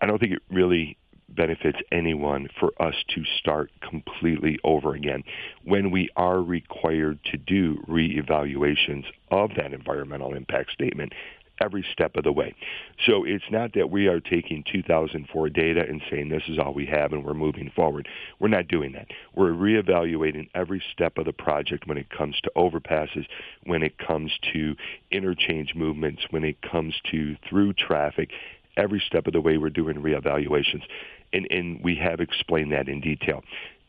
I don't think it really benefits anyone for us to start completely over again when we are required to do reevaluations of that environmental impact statement every step of the way. So it's not that we are taking 2004 data and saying this is all we have and we're moving forward. We're not doing that. We're reevaluating every step of the project when it comes to overpasses, when it comes to interchange movements, when it comes to through traffic. Every step of the way we're doing reevaluations. And, and we have explained that in detail.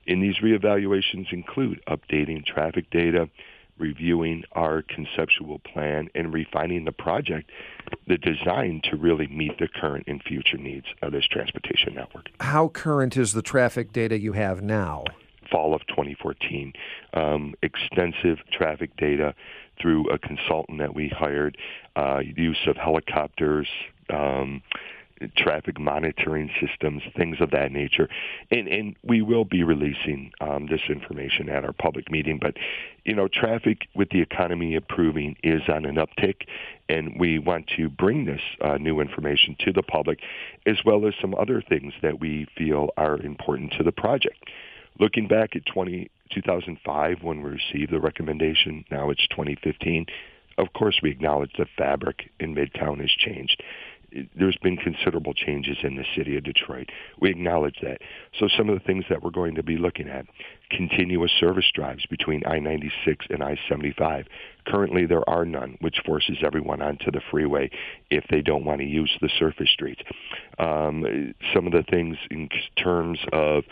And these reevaluations include updating traffic data, reviewing our conceptual plan and refining the project, the design to really meet the current and future needs of this transportation network. How current is the traffic data you have now? Fall of 2014. Um, extensive traffic data through a consultant that we hired, uh, use of helicopters, um, traffic monitoring systems, things of that nature. And, and we will be releasing um, this information at our public meeting. But, you know, traffic with the economy improving is on an uptick, and we want to bring this uh, new information to the public, as well as some other things that we feel are important to the project. Looking back at 20, 2005 when we received the recommendation, now it's 2015, of course we acknowledge the fabric in Midtown has changed there's been considerable changes in the city of Detroit. We acknowledge that. So some of the things that we're going to be looking at, continuous service drives between I-96 and I-75. Currently there are none, which forces everyone onto the freeway if they don't want to use the surface streets. Um, some of the things in terms of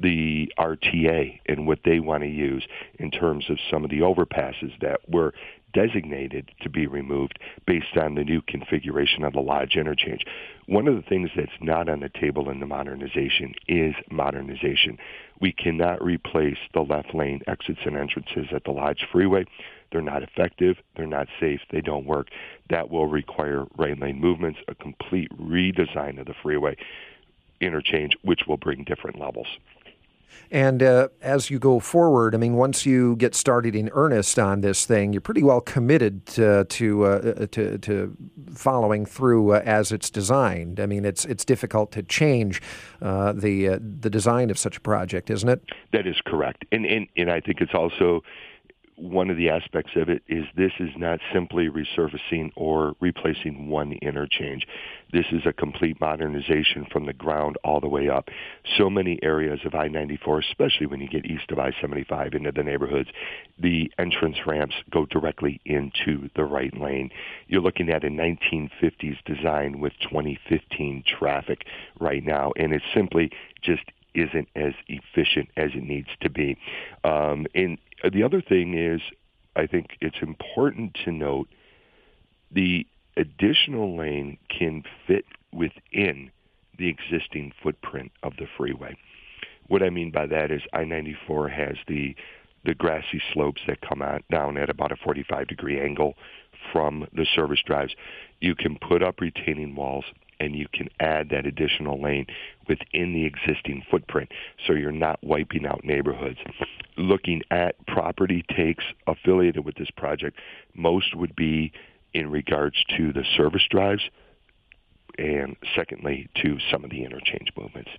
the RTA and what they want to use in terms of some of the overpasses that were designated to be removed based on the new configuration of the Lodge interchange. One of the things that's not on the table in the modernization is modernization. We cannot replace the left lane exits and entrances at the Lodge Freeway. They're not effective. They're not safe. They don't work. That will require right lane movements, a complete redesign of the freeway interchange, which will bring different levels. And uh, as you go forward, I mean, once you get started in earnest on this thing, you're pretty well committed to to uh, to, to, following through uh, as it's designed. I mean, it's it's difficult to change uh, the uh, the design of such a project, isn't it? That is correct, and and and I think it's also one of the aspects of it is this is not simply resurfacing or replacing one interchange. This is a complete modernization from the ground all the way up. So many areas of I-94, especially when you get east of I-75 into the neighborhoods, the entrance ramps go directly into the right lane. You're looking at a 1950s design with 2015 traffic right now, and it's simply just isn't as efficient as it needs to be. Um, and the other thing is, I think it's important to note the additional lane can fit within the existing footprint of the freeway. What I mean by that is I-94 has the the grassy slopes that come out down at about a 45 degree angle from the service drives. You can put up retaining walls and you can add that additional lane within the existing footprint so you're not wiping out neighborhoods. Looking at property takes affiliated with this project, most would be in regards to the service drives and secondly to some of the interchange movements.